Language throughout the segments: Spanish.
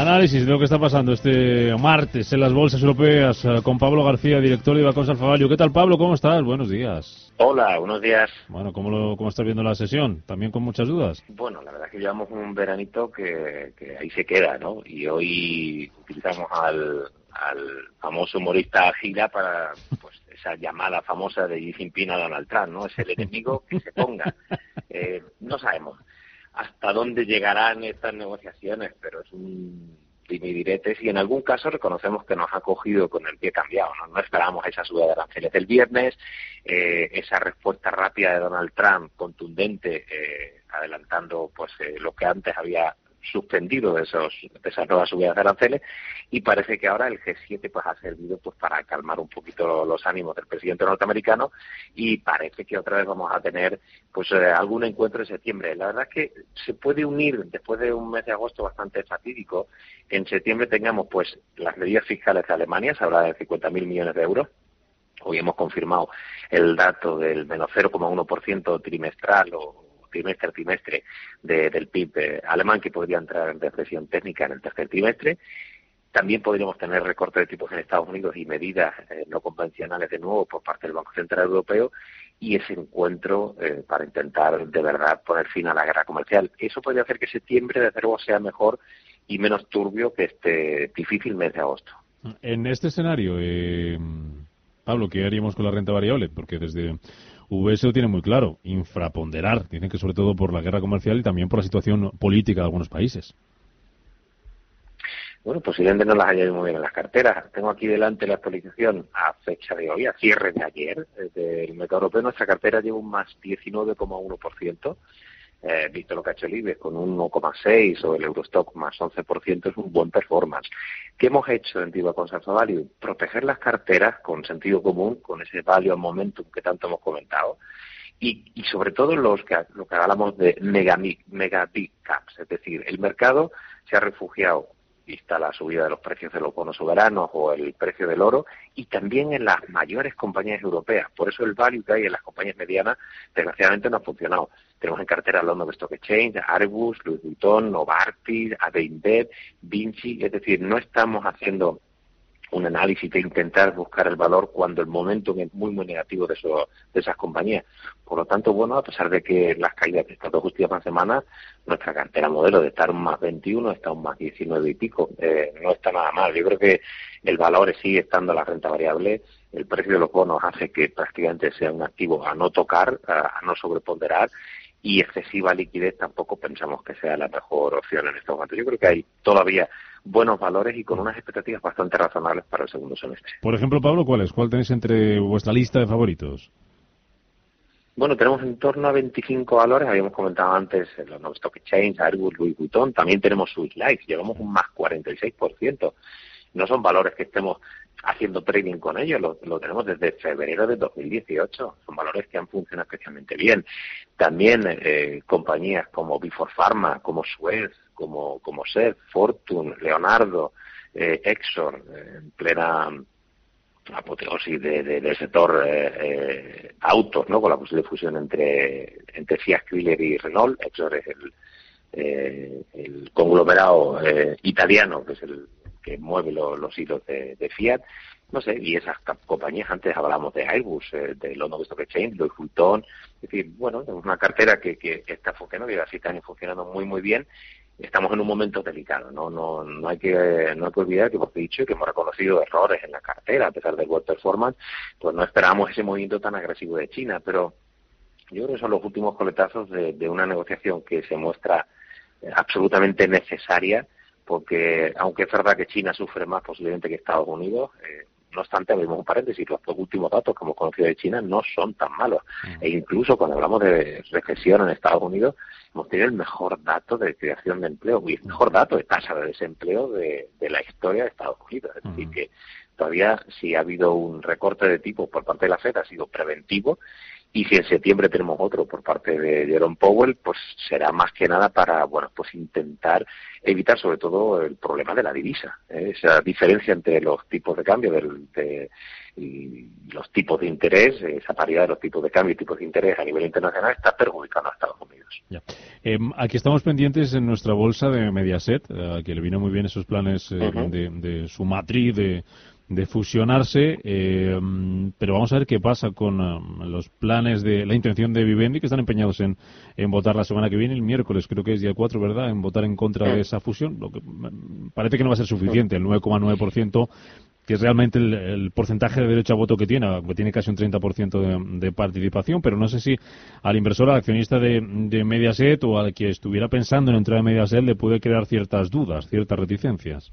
Análisis de lo que está pasando este martes en las bolsas europeas eh, con Pablo García, director de Bacons Alfavalio. ¿Qué tal, Pablo? ¿Cómo estás? Buenos días. Hola, buenos días. Bueno, ¿cómo, lo, ¿cómo estás viendo la sesión? ¿También con muchas dudas? Bueno, la verdad es que llevamos un veranito que, que ahí se queda, ¿no? Y hoy utilizamos al, al famoso humorista Gira para pues esa llamada famosa de Xi Jinping a Donald Trump, ¿no? Es el enemigo que se ponga. Eh, no sabemos hasta dónde llegarán estas negociaciones, pero es un diretes y en algún caso reconocemos que nos ha cogido con el pie cambiado. No, no esperábamos esa subida de aranceles del viernes, eh, esa respuesta rápida de Donald Trump, contundente, eh, adelantando pues eh, lo que antes había suspendido de, esos, esas nuevas subidas de aranceles y parece que ahora el G7 pues ha servido pues para calmar un poquito los ánimos del presidente norteamericano y parece que otra vez vamos a tener pues eh, algún encuentro en septiembre. La verdad es que se puede unir después de un mes de agosto bastante fatídico, en septiembre tengamos pues las medidas fiscales de Alemania, se habla de 50.000 millones de euros, Hoy hemos confirmado el dato del menos 0,1% trimestral o trimestre trimestre del PIB eh, alemán, que podría entrar en depresión técnica en el tercer trimestre. También podríamos tener recortes de tipos en Estados Unidos y medidas eh, no convencionales de nuevo por parte del Banco Central Europeo y ese encuentro eh, para intentar de verdad poner fin a la guerra comercial. Eso podría hacer que septiembre, de luego, sea mejor y menos turbio que este difícil mes de agosto. En este escenario, Pablo, ¿qué haríamos con la renta variable? Porque desde VS lo tiene muy claro, infraponderar. Dicen que sobre todo por la guerra comercial y también por la situación política de algunos países. Bueno, posiblemente no las haya muy bien en las carteras. Tengo aquí delante la actualización a fecha de hoy, a cierre de ayer eh, del mercado europeo. Nuestra cartera lleva un más 19,1% eh, visto lo que ha hecho el IBEX con un 1,6 o el Eurostock más 11%, es un buen performance. ¿Qué hemos hecho en Diva con Value? Proteger las carteras con sentido común, con ese value momentum que tanto hemos comentado. Y, y, sobre todo los que, lo que hablamos de mega, mega big caps, es decir, el mercado se ha refugiado vista la subida de los precios de los bonos soberanos o el precio del oro, y también en las mayores compañías europeas. Por eso el value que hay en las compañías medianas, desgraciadamente, no ha funcionado. Tenemos en cartera London Stock Exchange, Airbus, Louis Vuitton, Novartis, Adeinbev, Vinci, es decir, no estamos haciendo un análisis de intentar buscar el valor cuando el momento es muy, muy negativo de, de esas compañías. Por lo tanto, bueno, a pesar de que las caídas de estas dos últimas semanas, nuestra cartera modelo de estar un más 21 está un más 19 y pico. Eh, no está nada mal. Yo creo que el valor sigue estando la renta variable. El precio de los bonos hace que prácticamente sea un activo a no tocar, a, no sobreponderar y excesiva liquidez tampoco pensamos que sea la mejor opción en estos momentos. Yo creo que hay todavía buenos valores y con unas expectativas bastante razonables para el segundo semestre. Por ejemplo, Pablo, ¿cuáles? ¿Cuál tenéis entre vuestra lista de favoritos? Bueno, tenemos en torno a 25 valores, habíamos comentado antes los nuevos Stock Exchange, Airbus, Louis Vuitton, también tenemos Swiss Life, llevamos un más 46%. No son valores que estemos haciendo trading con ellos, lo, tenemos desde febrero de 2018, son valores que han funcionado especialmente bien. También eh, compañías como Before Pharma, como Suez, como, como SED, Fortune, Leonardo, eh, Exxon, eh, en plena apoteosis de, del sector eh, eh, autos, ¿no? Con la posible fusión entre, entre Fiat Chrysler y Renault. Exxon es el, el conglomerado italiano, que es el que mueve los hilos de, Fiat. No sé, y esas compañías, antes hablamos de Airbus, eh, de London Stock Exchange, de Fulton, es decir, bueno, tenemos una cartera que, que está funcionando, lleva siete años funcionando muy, muy bien estamos en un momento delicado, ¿no? No, no, hay, que, no hay que olvidar que hemos dicho que hemos reconocido errores en la cartera, a pesar del buen performance, pues no esperábamos ese movimiento tan agresivo de China, pero yo creo que son los últimos coletazos de, una negociación que se muestra absolutamente necesaria, porque aunque es verdad que China sufre más posiblemente que Estados Unidos, eh, no obstante, abrimos un paréntesis, los últimos datos que hemos conocido de China no son tan malos. E incluso cuando hablamos de recesión en Estados Unidos, hemos tenido el mejor dato de creación de empleo y el mejor dato de tasa de desempleo de, la historia de Estados Unidos. Es decir, que todavía si ha habido un recorte de tipo por parte de la FED ha sido preventivo y si en septiembre tenemos otro por parte de Jerome Powell, pues será más que nada para, bueno, pues intentar evitar sobre todo el problema de la divisa. ¿eh? Esa diferencia entre los tipos de cambio del, de, y los tipos de interés, esa paridad de los tipos de cambio y tipos de interés a nivel internacional está perjudicando a Estados Unidos. ellos. Em, aquí estamos pendientes en nuestra bolsa de Mediaset, eh, que le vino muy bien esos planes eh, de, su matriz de, de fusionarse, eh, pero vamos a ver qué pasa con los planes de la intención de Vivendi, que están empeñados en, en votar la semana que viene, el miércoles, creo que es día 4, ¿verdad?, en votar en contra de esa fusión. Lo que mm, parece que no va a ser suficiente, el 9,9% que es realmente el, porcentaje de derecho a voto que tiene, que tiene casi un 30% de, participación, pero no sé si al inversor, al accionista de, Mediaset o al que estuviera pensando en entrar en Mediaset le puede crear ciertas dudas, ciertas reticencias.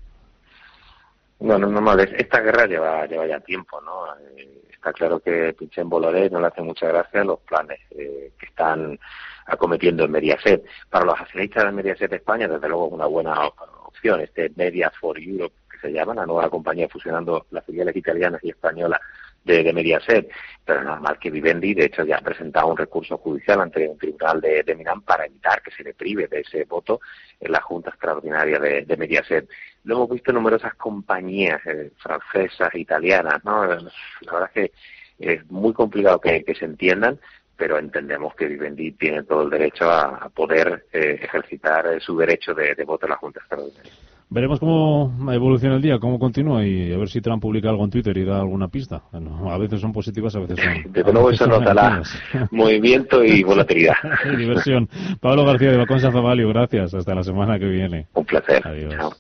Bueno, normal, esta guerra lleva, lleva ya tiempo, ¿no? Eh, está claro que Pinchen Boloré no le hace mucha gracia los planes eh, que están acometiendo en Mediaset. Para los accionistas de Mediaset España, desde luego es una buena opción, este Media for Europe se llama, la nueva compañía fusionando las filiales italianas y españolas de, Mediaset, pero normal que Vivendi, de hecho, ya ha presentado un recurso judicial ante un tribunal de, de Milán para evitar que se le prive de ese voto en la Junta Extraordinaria de, Mediaset. Lo hemos visto en numerosas compañías eh, francesas, italianas, ¿no? La verdad es que es muy complicado que, se entiendan, pero entendemos que Vivendi tiene todo el derecho a, poder eh, ejercitar eh, su derecho de, de voto en la Junta Extraordinaria. Veremos cómo evoluciona el día, cómo continúa y a ver si Trump publica algo en Twitter y da alguna pista. a veces son positivas, a veces son. Desde luego eso notará movimiento y volatilidad. diversión. Pablo García de Balcón Zavalio, gracias. Hasta la semana que viene. Un placer. Adiós.